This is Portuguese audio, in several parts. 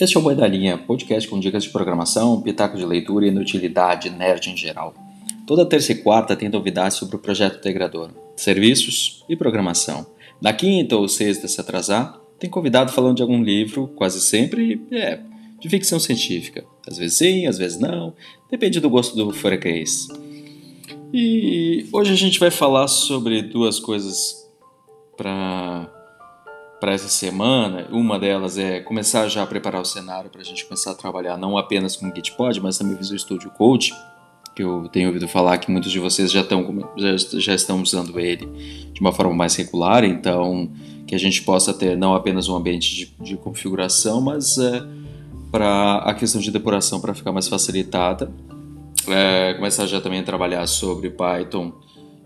Este é o Boi da Linha, podcast com dicas de programação, pitaco de leitura e inutilidade nerd em geral. Toda terça e quarta tem novidades sobre o projeto integrador, serviços e programação. Na quinta ou sexta, se atrasar, tem convidado falando de algum livro, quase sempre, é, de ficção científica. Às vezes sim, às vezes não, depende do gosto do freguês. E hoje a gente vai falar sobre duas coisas para para essa semana. Uma delas é começar já a preparar o cenário para a gente começar a trabalhar não apenas com o Gitpod, mas também Visual Studio Code, que eu tenho ouvido falar que muitos de vocês já estão, já, já estão usando ele de uma forma mais regular, então que a gente possa ter não apenas um ambiente de, de configuração, mas é, para a questão de depuração para ficar mais facilitada. É, começar já também a trabalhar sobre Python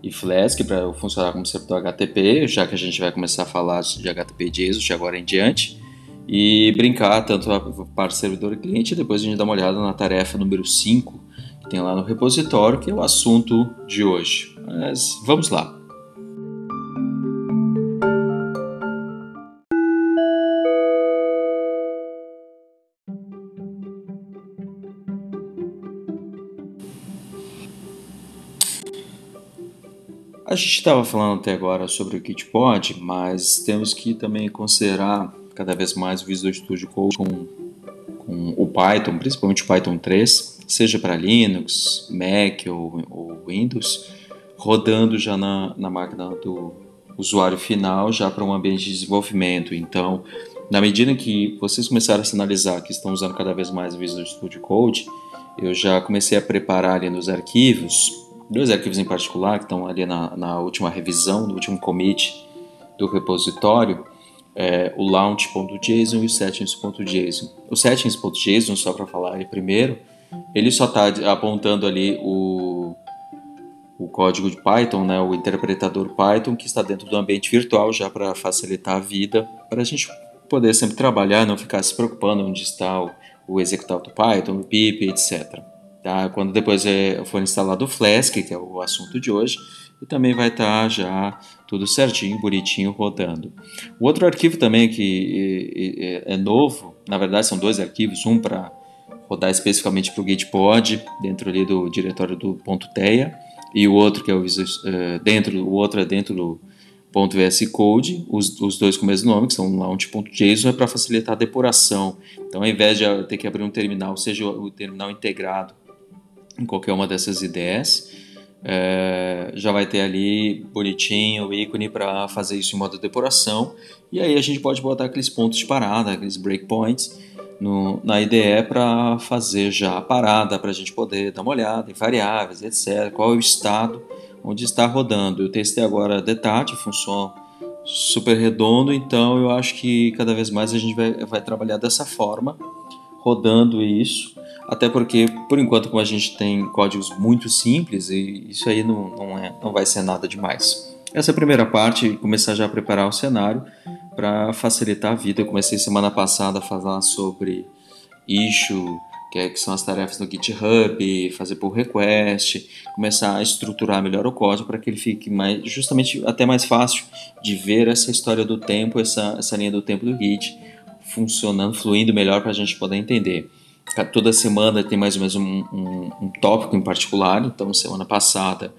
e Flask para funcionar como servidor HTTP, já que a gente vai começar a falar de HTTP JSON de agora em diante, e brincar tanto a parte servidor e cliente, depois a gente dá uma olhada na tarefa número 5, que tem lá no repositório, que é o assunto de hoje. Mas vamos lá. A gente estava falando até agora sobre o Gitpod, mas temos que também considerar cada vez mais o Visual Studio Code com, com o Python, principalmente o Python 3, seja para Linux, Mac ou, ou, Windows, rodando já na, na máquina do usuário final, já para um ambiente de desenvolvimento. Então, na medida que vocês começarem a sinalizar que estão usando cada vez mais o Visual Studio Code, eu já comecei a preparar ali nos arquivos dois arquivos em particular que estão ali na, na última revisão, no último commit do repositório, é, o launch.json e o settings.json. O settings.json, só para falar aí primeiro, ele só está apontando ali o, o código de Python, né, o interpretador Python, que está dentro do ambiente virtual já para facilitar a vida, para a gente poder sempre trabalhar, não ficar se preocupando onde está o, o executável do Python, o pip, etc. Tá? Quando depois é, for instalado o Flask, que é o assunto de hoje, e também vai estar tá já tudo certinho, bonitinho, rodando. O outro arquivo também que é, é, é novo, na verdade são dois arquivos, um para rodar especificamente para o Gitpod, dentro ali do diretório do .teia, e o outro que é o uh, dentro, o outro é dentro do .vs Code, os, os dois com o mesmo nome, que são launch.json, é para facilitar a depuração. Então, ao invés de ter que abrir um terminal, seja o terminal integrado em qualquer uma dessas ideias. É, já vai ter ali bonitinho o ícone para fazer isso em modo de depuração e aí a gente pode botar aqueles pontos de parada, aqueles breakpoints no, na IDE para fazer já a parada, para a gente poder dar uma olhada em variáveis, etc. Qual é o estado onde está rodando. Eu testei agora Detat, funciona super redondo, então eu acho que cada vez mais a gente vai, vai trabalhar dessa forma, rodando isso até porque, por enquanto, como a gente tem códigos muito simples, e isso aí não, não, é, não vai ser nada demais. Essa é a primeira parte, começar já a preparar o cenário para facilitar a vida. Eu comecei semana passada a falar sobre issue, que, é, que são as tarefas no GitHub, fazer pull request, começar a estruturar melhor o código para que ele fique mais, justamente até mais fácil de ver essa história do tempo, essa, essa linha do tempo do Git funcionando, fluindo melhor para a gente poder entender toda semana tem mais ou menos um, um, um, tópico em particular. Então, semana passada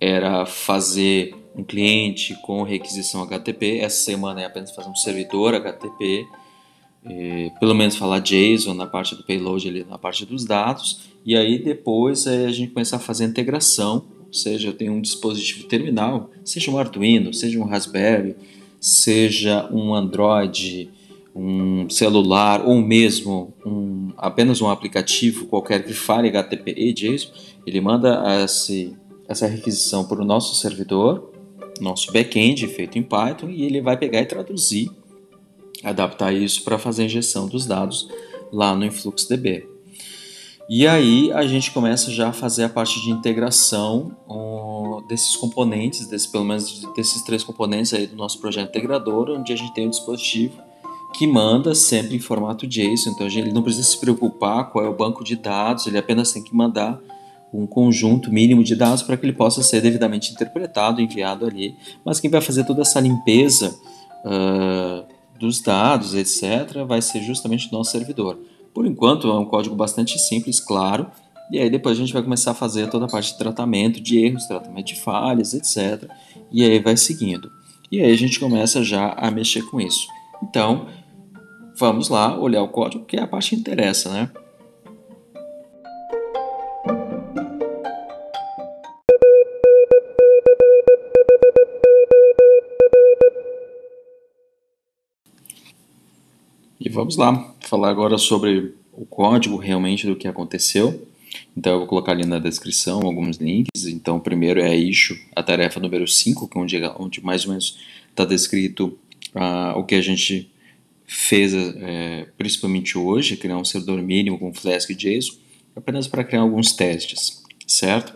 era fazer um cliente com requisição HTTP. Essa semana é apenas fazer um servidor HTTP. É, pelo menos falar JSON na parte do payload, ali, na parte dos dados. E aí depois é, a gente começa a fazer a integração. Ou seja, eu tenho um dispositivo terminal, seja um Arduino, seja um Raspberry, seja um Android um celular ou mesmo um, apenas um aplicativo qualquer que fale HTTP e JSON, ele manda esse, essa requisição para o nosso servidor, nosso back-end feito em Python, e ele vai pegar e traduzir, adaptar isso para fazer a injeção dos dados lá no InfluxDB. E aí a gente começa já a fazer a parte de integração um, desses componentes, desse, pelo menos desses três componentes aí do nosso projeto integrador, onde a gente tem o dispositivo que manda sempre em formato JSON, então ele não precisa se preocupar qual é o banco de dados, ele apenas tem que mandar um conjunto mínimo de dados para que ele possa ser devidamente interpretado, enviado ali. Mas quem vai fazer toda essa limpeza uh, dos dados, etc., vai ser justamente o nosso servidor. Por enquanto, é um código bastante simples, claro, e aí depois a gente vai começar a fazer toda a parte de tratamento de erros, tratamento de falhas, etc. E aí vai seguindo. E aí a gente começa já a mexer com isso. Então, vamos lá olhar o código, que é a parte que interessa, né? E vamos lá, falar agora sobre o código realmente do que aconteceu. Então eu vou colocar ali na descrição alguns links. Então primeiro é a issue, a tarefa número 5, que é onde, onde mais ou menos está descrito uh, o que a gente fez é, principalmente hoje, criar um servidor mínimo com Flask e JSON, apenas para criar alguns testes, certo?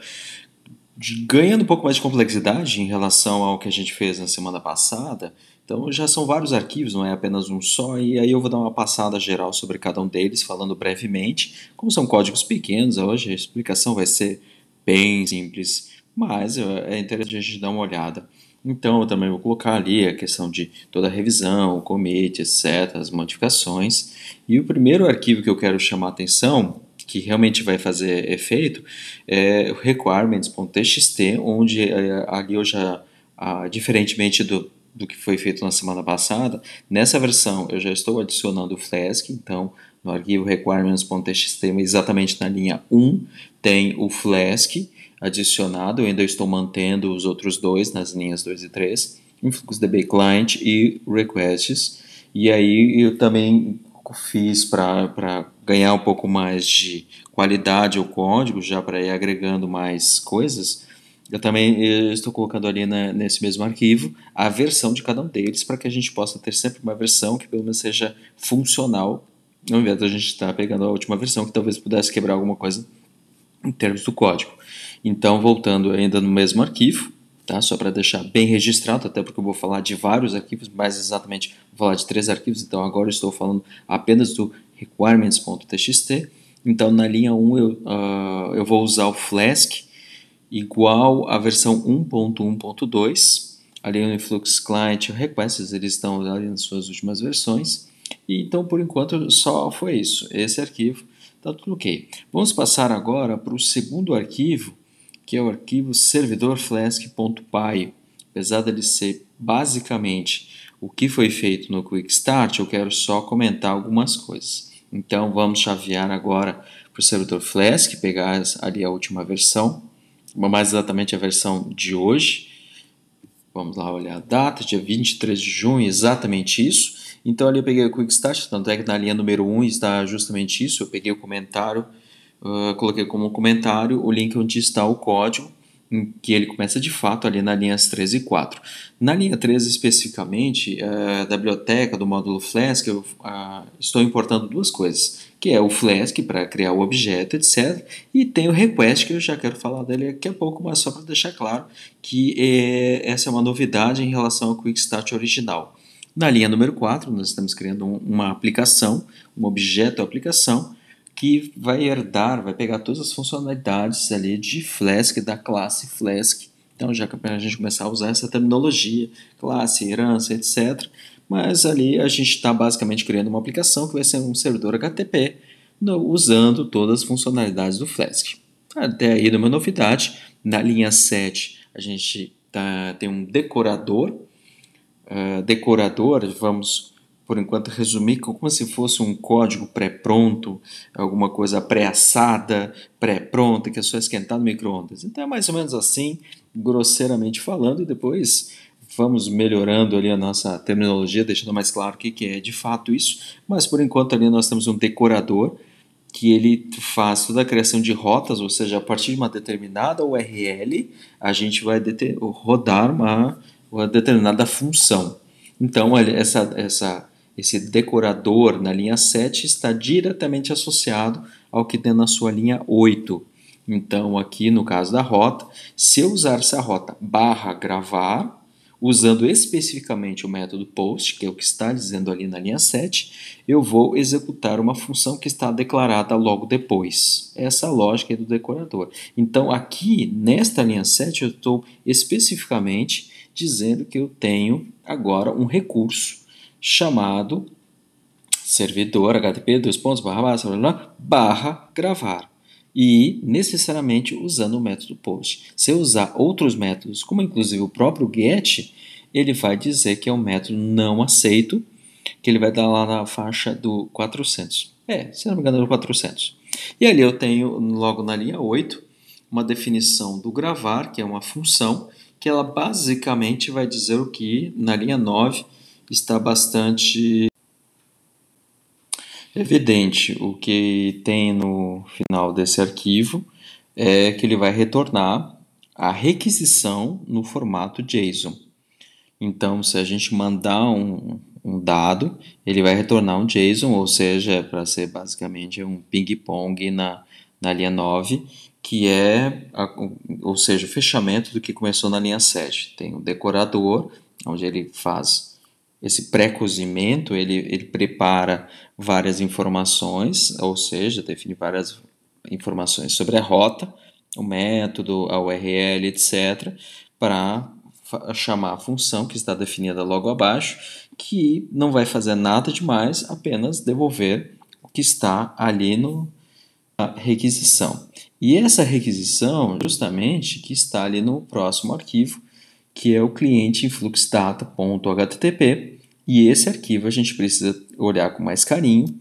Ganhando um pouco mais de complexidade em relação ao que a gente fez na semana passada, então já são vários arquivos, não é apenas um só, e aí eu vou dar uma passada geral sobre cada um deles, falando brevemente. Como são códigos pequenos, hoje a explicação vai ser bem simples, mas é interessante a gente dar uma olhada. Então eu também vou colocar ali a questão de toda a revisão, o commit, etc., as modificações. E o primeiro arquivo que eu quero chamar a atenção, que realmente vai fazer efeito, é o requirements.txt, onde é, ali eu já, ah, diferentemente do do que foi feito na semana passada, nessa versão eu já estou adicionando o Flask, então no arquivo requirements.txt, exatamente na linha 1, tem o Flask adicionado, eu ainda estou mantendo os outros dois nas linhas 2 e 3, InfluxDB Client e Requests, e aí eu também fiz para ganhar um pouco mais de qualidade ao código, já para ir agregando mais coisas, eu também eu estou colocando ali na, nesse mesmo arquivo a versão de cada um deles para que a gente possa ter sempre uma versão que pelo menos seja funcional, ao invés de a gente estar pegando a última versão que talvez pudesse quebrar alguma coisa em termos do código. Então, voltando ainda no mesmo arquivo, tá? só para deixar bem registrado, até porque eu vou falar de vários arquivos, mais exatamente vou falar de três arquivos, então agora estou falando apenas do requirements.txt. Então, na linha 1 eu, uh, eu vou usar o Flask, igual à versão 1.1.2. Ali no Influx Client Requests, eles estão ali nas suas últimas versões. E, então, por enquanto, só foi isso. Esse arquivo está tudo ok. Vamos passar agora para o segundo arquivo, que é o arquivo servidorflask.py. Apesar dele ser basicamente o que foi feito no Quick Start, eu quero só comentar algumas coisas. Então, vamos chavear agora para o servidor Flask, pegar ali a última versão mais exatamente a versão de hoje. Vamos lá olhar a data, dia 23 de junho, exatamente isso. Então ali eu peguei o Quick Start, tanto é que na linha número 1 está justamente isso. Eu peguei o comentário, uh, coloquei como comentário o link onde está o código, que ele começa de fato ali na linhas 13 e 4. Na linha 13 especificamente, uh, da biblioteca do módulo Flask, eu uh, estou importando duas coisas que é o Flask para criar o objeto, etc. E tem o Request, que eu já quero falar dele daqui a pouco, mas só para deixar claro que é, essa é uma novidade em relação ao Quick Start original. Na linha número 4, nós estamos criando um, uma aplicação, um objeto aplicação, que vai herdar, vai pegar todas as funcionalidades ali de Flask, da classe Flask. Então, já que a gente começar a usar essa terminologia, classe, herança, etc., mas ali a gente está basicamente criando uma aplicação que vai ser um servidor HTTP no, usando todas as funcionalidades do Flask. Até aí, uma novidade, na linha 7 a gente tá, tem um decorador. Uh, decorador, vamos por enquanto resumir como se fosse um código pré-pronto, alguma coisa pré-assada, pré-pronta, que é só esquentar no micro-ondas. Então é mais ou menos assim, grosseiramente falando, e depois vamos melhorando ali a nossa terminologia, deixando mais claro o que, é de fato isso, mas por enquanto ali nós temos um decorador que ele faz toda a criação de rotas, ou seja, a partir de uma determinada URL, a gente vai rodar uma, uma determinada função. Então, essa, essa, esse decorador na linha 7 está diretamente associado ao que tem na sua linha 8. Então, aqui no caso da rota, se eu usar essa rota barra gravar, usando especificamente o método post, que é o que está dizendo ali na linha 7, eu vou executar uma função que está declarada logo depois. Essa é lógica do decorador. Então, aqui nesta linha 7, eu estou especificamente dizendo que eu tenho agora um recurso chamado servidor http dois pontos barra barra, barra gravar e necessariamente usando o método post. Se eu usar outros métodos, como inclusive o próprio get, ele vai dizer que é um método não aceito, que ele vai dar lá na faixa do 400. É, se não me engano, é do 400. E ali eu tenho, logo na linha 8, uma definição do gravar, que é uma função, que ela basicamente vai dizer o que na linha 9 está bastante evidente. O que tem no final desse arquivo é que ele vai retornar a requisição no formato JSON. Então, se a gente mandar um, um dado, ele vai retornar um JSON, ou seja, é para ser basicamente um ping-pong na, na linha 9, que é, a, ou seja, o fechamento do que começou na linha 7. Tem o decorador, onde ele faz esse pré-cozimento, ele, ele prepara várias informações, ou seja, define várias informações sobre a rota, o método, a URL, etc., para chamar a função que está definida logo abaixo, que não vai fazer nada demais, apenas devolver o que está ali no, na requisição. E essa requisição, justamente, que está ali no próximo arquivo, que é o cliente influxdata.http, e esse arquivo a gente precisa olhar com mais carinho,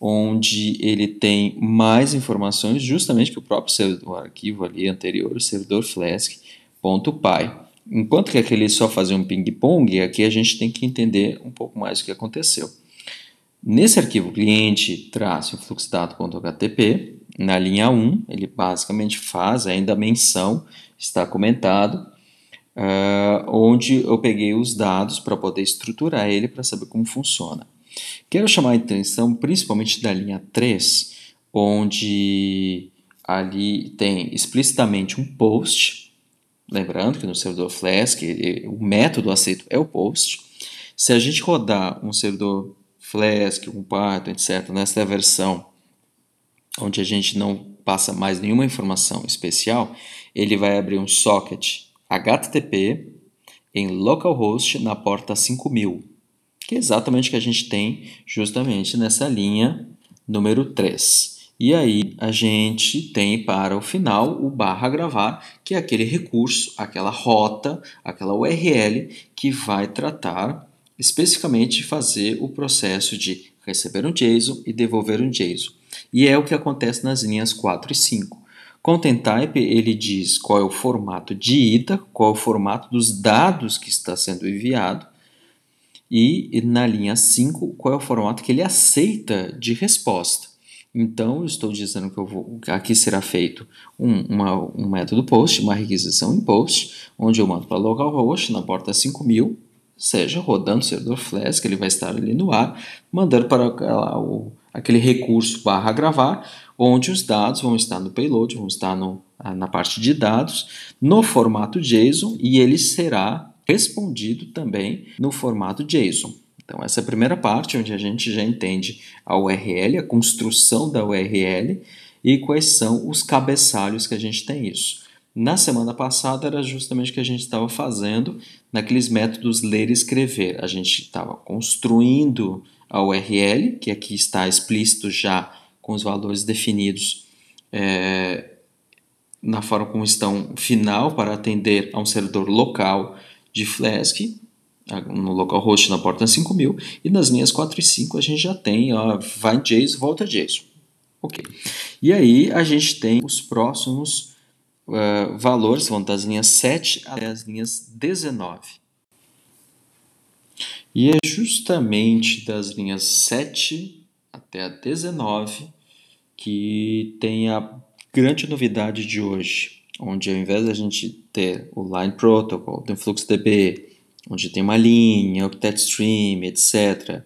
onde ele tem mais informações, justamente que o próprio servidor, arquivo ali anterior, o servidor flask.py. Enquanto que aquele só fazia um ping-pong, aqui a gente tem que entender um pouco mais o que aconteceu. Nesse arquivo cliente-influxdata.http, na linha 1, ele basicamente faz ainda a menção, está comentado, uh, onde eu peguei os dados para poder estruturar ele para saber como funciona. Quero chamar a atenção principalmente da linha 3, onde ali tem explicitamente um post, lembrando que no servidor Flask o método aceito é o post. Se a gente rodar um servidor Flask, um Python, etc., nessa versão onde a gente não passa mais nenhuma informação especial, ele vai abrir um socket HTTP em localhost na porta 5000, que é exatamente o que a gente tem justamente nessa linha número 3. E aí a gente tem para o final o barra gravar, que é aquele recurso, aquela rota, aquela URL que vai tratar especificamente fazer o processo de receber um JSON e devolver um JSON. E é o que acontece nas linhas 4 e 5. Content Type ele diz qual é o formato de ida, qual é o formato dos dados que está sendo enviado, e na linha 5 qual é o formato que ele aceita de resposta. Então, eu estou dizendo que, eu vou, aqui será feito um, uma, um método post, uma requisição em post, onde eu mando para localhost na porta 5000 seja rodando o servidor Flask, ele vai estar ali no ar, mandando para o, aquele recurso barra gravar, onde os dados vão estar no payload, vão estar no, na parte de dados, no formato JSON, e ele será respondido também no formato JSON. Então, essa é a primeira parte, onde a gente já entende a URL, a construção da URL e quais são os cabeçalhos que a gente tem isso. Na semana passada era justamente o que a gente estava fazendo naqueles métodos ler e escrever. A gente estava construindo a URL, que aqui está explícito já com os valores definidos é, na forma como estão final para atender a um servidor local de Flask, no localhost na porta 5000, e nas linhas 4 e 5 a gente já tem, ó, vai JSON, volta JSON. Ok. E aí a gente tem os próximos uh, valores vão das linhas 7 até as linhas 19. E é justamente das linhas 7 até a 19 que tem a grande novidade de hoje, onde ao invés da gente ter o Line Protocol, tem o FluxDB, onde tem uma linha, octet stream, etc.,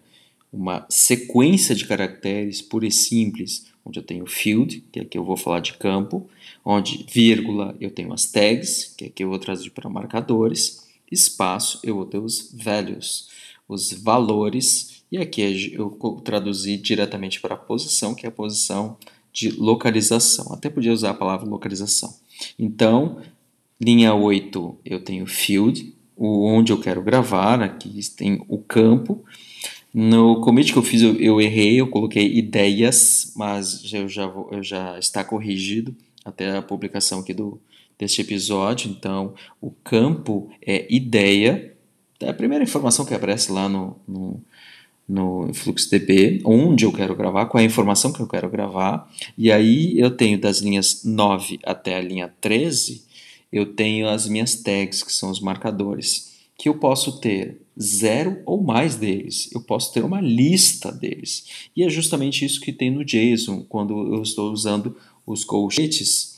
uma sequência de caracteres pura e simples, onde eu tenho field, que aqui eu vou falar de campo, onde vírgula eu tenho as tags, que aqui eu vou traduzir para marcadores, espaço eu vou ter os values, os valores, e aqui eu traduzi diretamente para a posição, que é a posição de localização. Até podia usar a palavra localização. Então, linha 8 eu tenho field, onde eu quero gravar, aqui tem o campo, No commit que eu fiz, eu, eu, errei, eu coloquei ideias, mas eu já, vou, eu já está corrigido até a publicação aqui do, deste episódio. Então, o campo é ideia. É a primeira informação que aparece lá no, no, no FluxDB, onde eu quero gravar, qual é a informação que eu quero gravar. E aí eu tenho das linhas 9 até a linha 13, eu tenho as minhas tags, que são os marcadores, que eu posso ter zero ou mais deles. Eu posso ter uma lista deles. E é justamente isso que tem no JSON, quando eu estou usando os colchetes,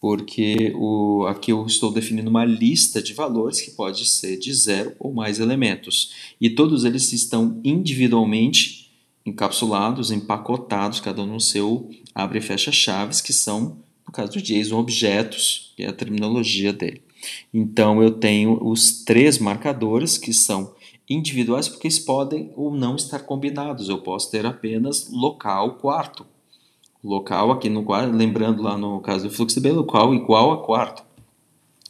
porque o, aqui eu estou definindo uma lista de valores que pode ser de zero ou mais elementos. E todos eles estão individualmente encapsulados, empacotados, cada um no seu abre e fecha chaves, que são, no caso do JSON, objetos, que é a terminologia dele. Então eu tenho os três marcadores que são individuais porque eles podem ou não estar combinados. Eu posso ter apenas local quarto. Local aqui no quarto, lembrando lá no caso do fluxo de local igual a quarto.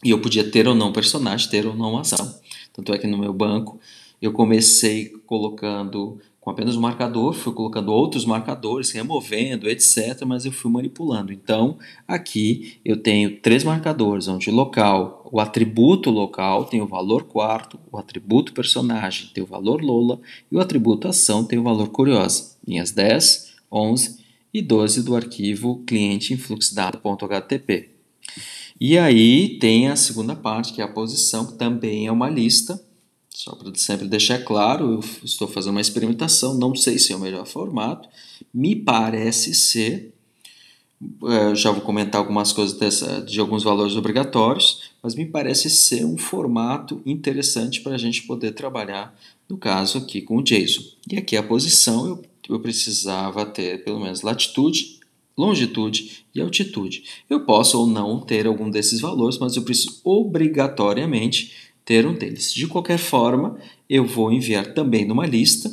E eu podia ter ou não personagem, ter ou não ação. Tanto é que no meu banco eu comecei colocando com apenas um marcador, fui colocando outros marcadores, removendo, etc., mas eu fui manipulando. Então, aqui eu tenho três marcadores, onde local, o atributo local tem o valor quarto, o atributo personagem tem o valor Lola e o atributo ação tem o valor curiosa. Linhas 10, 11 e 12 do arquivo cliente influxdata.htp. E aí tem a segunda parte, que é a posição, que também é uma lista, só para sempre deixar claro, eu estou fazendo uma experimentação, não sei se é o melhor formato. Me parece ser, é, já vou comentar algumas coisas dessa, de alguns valores obrigatórios, mas me parece ser um formato interessante para a gente poder trabalhar, no caso aqui com o JSON. E aqui a posição eu, eu precisava ter pelo menos latitude, longitude e altitude. Eu posso ou não ter algum desses valores, mas eu preciso obrigatoriamente ter um deles. De qualquer forma, eu vou enviar também numa lista,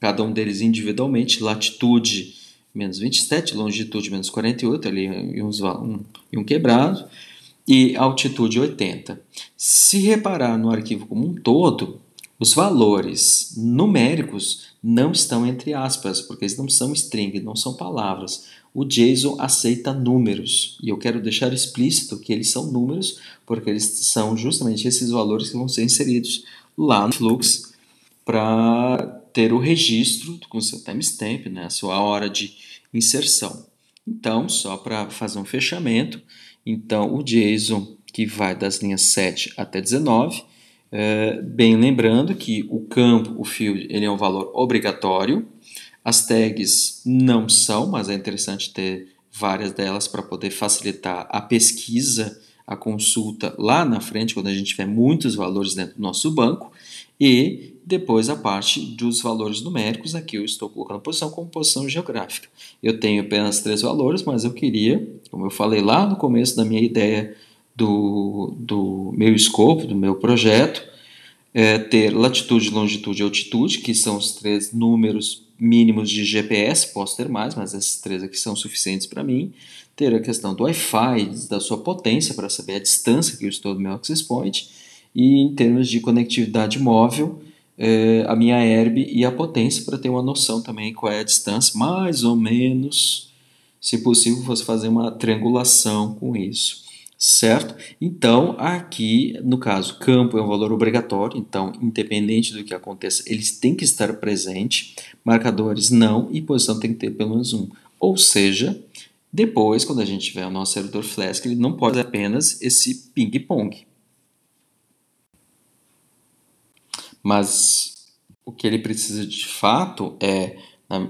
cada um deles individualmente, latitude menos 27, longitude menos 48, ali e, um, um quebrado, e altitude 80. Se reparar no arquivo como um todo, os valores numéricos não estão entre aspas, porque eles não são string, não são palavras o JSON aceita números. E eu quero deixar explícito que eles são números, porque eles são justamente esses valores que vão ser inseridos lá no Flux para ter o registro com seu timestamp, né, a sua hora de inserção. Então, só para fazer um fechamento, então o JSON que vai das linhas 7 até 19, é, bem lembrando que o campo, o field, ele é um valor obrigatório, as tags não são, mas é interessante ter várias delas para poder facilitar a pesquisa, a consulta lá na frente, quando a gente tiver muitos valores dentro do nosso banco. E depois a parte dos valores numéricos, aqui eu estou colocando posição como posição geográfica. Eu tenho apenas três valores, mas eu queria, como eu falei lá no começo da minha ideia do, do meu escopo, do meu projeto, é ter latitude, longitude e altitude, que são os três números mínimos de GPS, posso ter mais, mas esses três aqui são suficientes para mim. Ter a questão do Wi-Fi, da sua potência, para saber a distância que eu estou do meu access point. E em termos de conectividade móvel, é, a minha herb e a potência, para ter uma noção também qual é a distância, mais ou menos, se possível, você fazer uma triangulação com isso certo? Então, aqui, no caso, campo é um valor obrigatório, então, independente do que aconteça, eles têm que estar presentes, marcadores não, e posição tem que ter pelo menos um. Ou seja, depois, quando a gente tiver o nosso servidor Flask, ele não pode apenas esse ping-pong. Mas o que ele precisa de fato é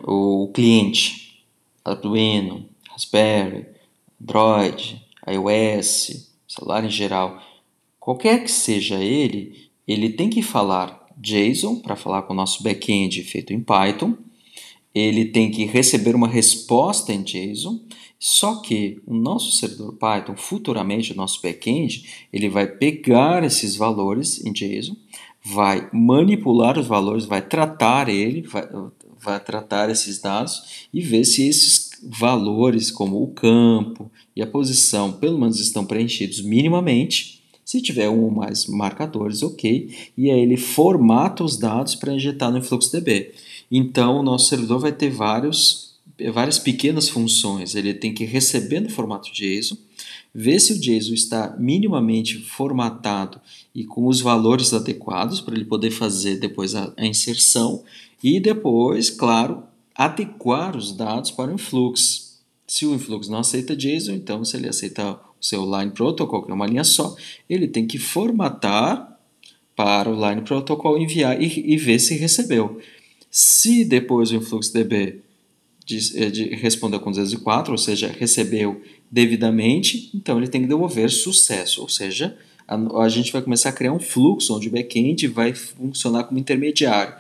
o cliente, Arduino, Raspberry, Android, iOS, celular em geral, qualquer que seja ele, ele tem que falar JSON para falar com o nosso back-end feito em Python. Ele tem que receber uma resposta em JSON. Só que o nosso servidor Python, futuramente o nosso back-end, ele vai pegar esses valores em JSON, vai manipular os valores, vai tratar ele, vai, vai tratar esses dados e ver se esses valores como o campo e a posição pelo menos estão preenchidos minimamente. Se tiver um ou mais marcadores, ok. E aí ele formata os dados para injetar no InfluxDB. Então o nosso servidor vai ter vários, várias pequenas funções. Ele tem que receber no formato JSON, ver se o JSON está minimamente formatado e com os valores adequados para ele poder fazer depois a, a inserção e depois, claro, adequar os dados para o influx. Se o influx não aceita JSON, então se ele aceita o seu Line Protocol, que é uma linha só, ele tem que formatar para o Line Protocol enviar e, e ver se recebeu. Se depois o InfluxDB de, eh, de, respondeu com 204, ou seja, recebeu devidamente, então ele tem que devolver sucesso, ou seja, a, a gente vai começar a criar um fluxo onde o backend vai funcionar como intermediário.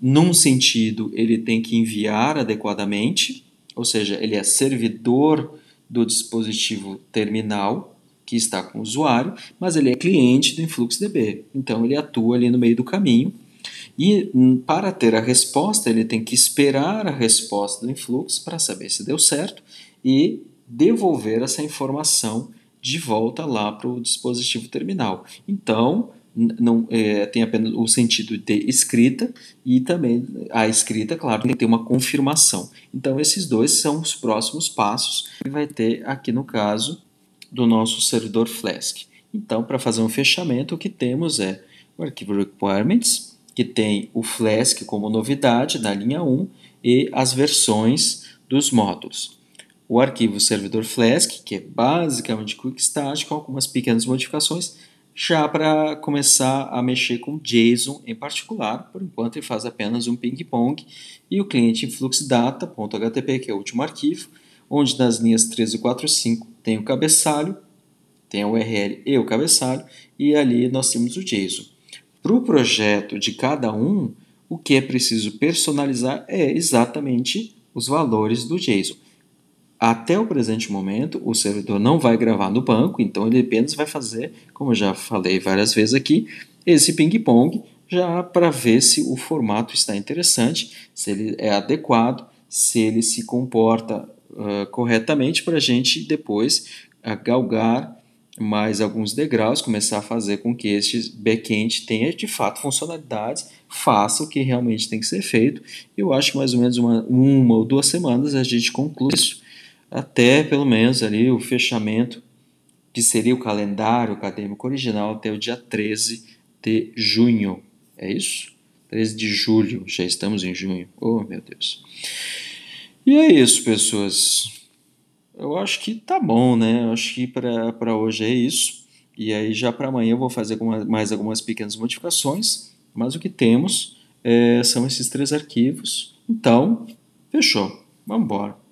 Num sentido, ele tem que enviar adequadamente, ou seja, ele é servidor do dispositivo terminal que está com o usuário, mas ele é cliente do InfluxDB. Então ele atua ali no meio do caminho. E hum, para ter a resposta, ele tem que esperar a resposta do influx para saber se deu certo e devolver essa informação de volta lá para o dispositivo terminal. Então, não é, tem apenas o sentido de escrita e também a escrita, claro, tem que ter uma confirmação. Então, esses dois são os próximos passos que vai ter aqui no caso do nosso servidor Flask. Então, para fazer um fechamento, o que temos é o arquivo requirements, que tem o Flask como novidade na linha 1 e as versões dos módulos. O arquivo servidor Flask, que é basicamente Quick Start, com algumas pequenas modificações, já para começar a mexer com JSON em particular, por enquanto ele faz apenas um ping-pong, e o cliente influxdata.htp, que é o último arquivo, onde nas linhas 3 e 4 e 5 tem o cabeçalho, tem a URL e o cabeçalho, e ali nós temos o JSON. Para o projeto de cada um, o que é preciso personalizar é exatamente os valores do JSON. Até o presente momento, o servidor não vai gravar no banco, então ele apenas vai fazer, como eu já falei várias vezes aqui, esse ping-pong já para ver se o formato está interessante, se ele é adequado, se ele se comporta uh, corretamente para a gente depois uh, galgar mais alguns degraus, começar a fazer com que este backend tenha de fato funcionalidades, faça o que realmente tem que ser feito. Eu acho que mais ou menos uma, uma ou duas semanas a gente conclui isso até pelo menos ali o fechamento, que seria o calendário acadêmico original até o dia 13 de junho. É isso? 13 de julho, já estamos em junho. Oh, meu Deus. E é isso, pessoas. Eu acho que tá bom, né? Eu acho que para hoje é isso. E aí já para amanhã eu vou fazer mais algumas pequenas modificações, mas o que temos é, são esses três arquivos. Então, fechou. Vamos embora.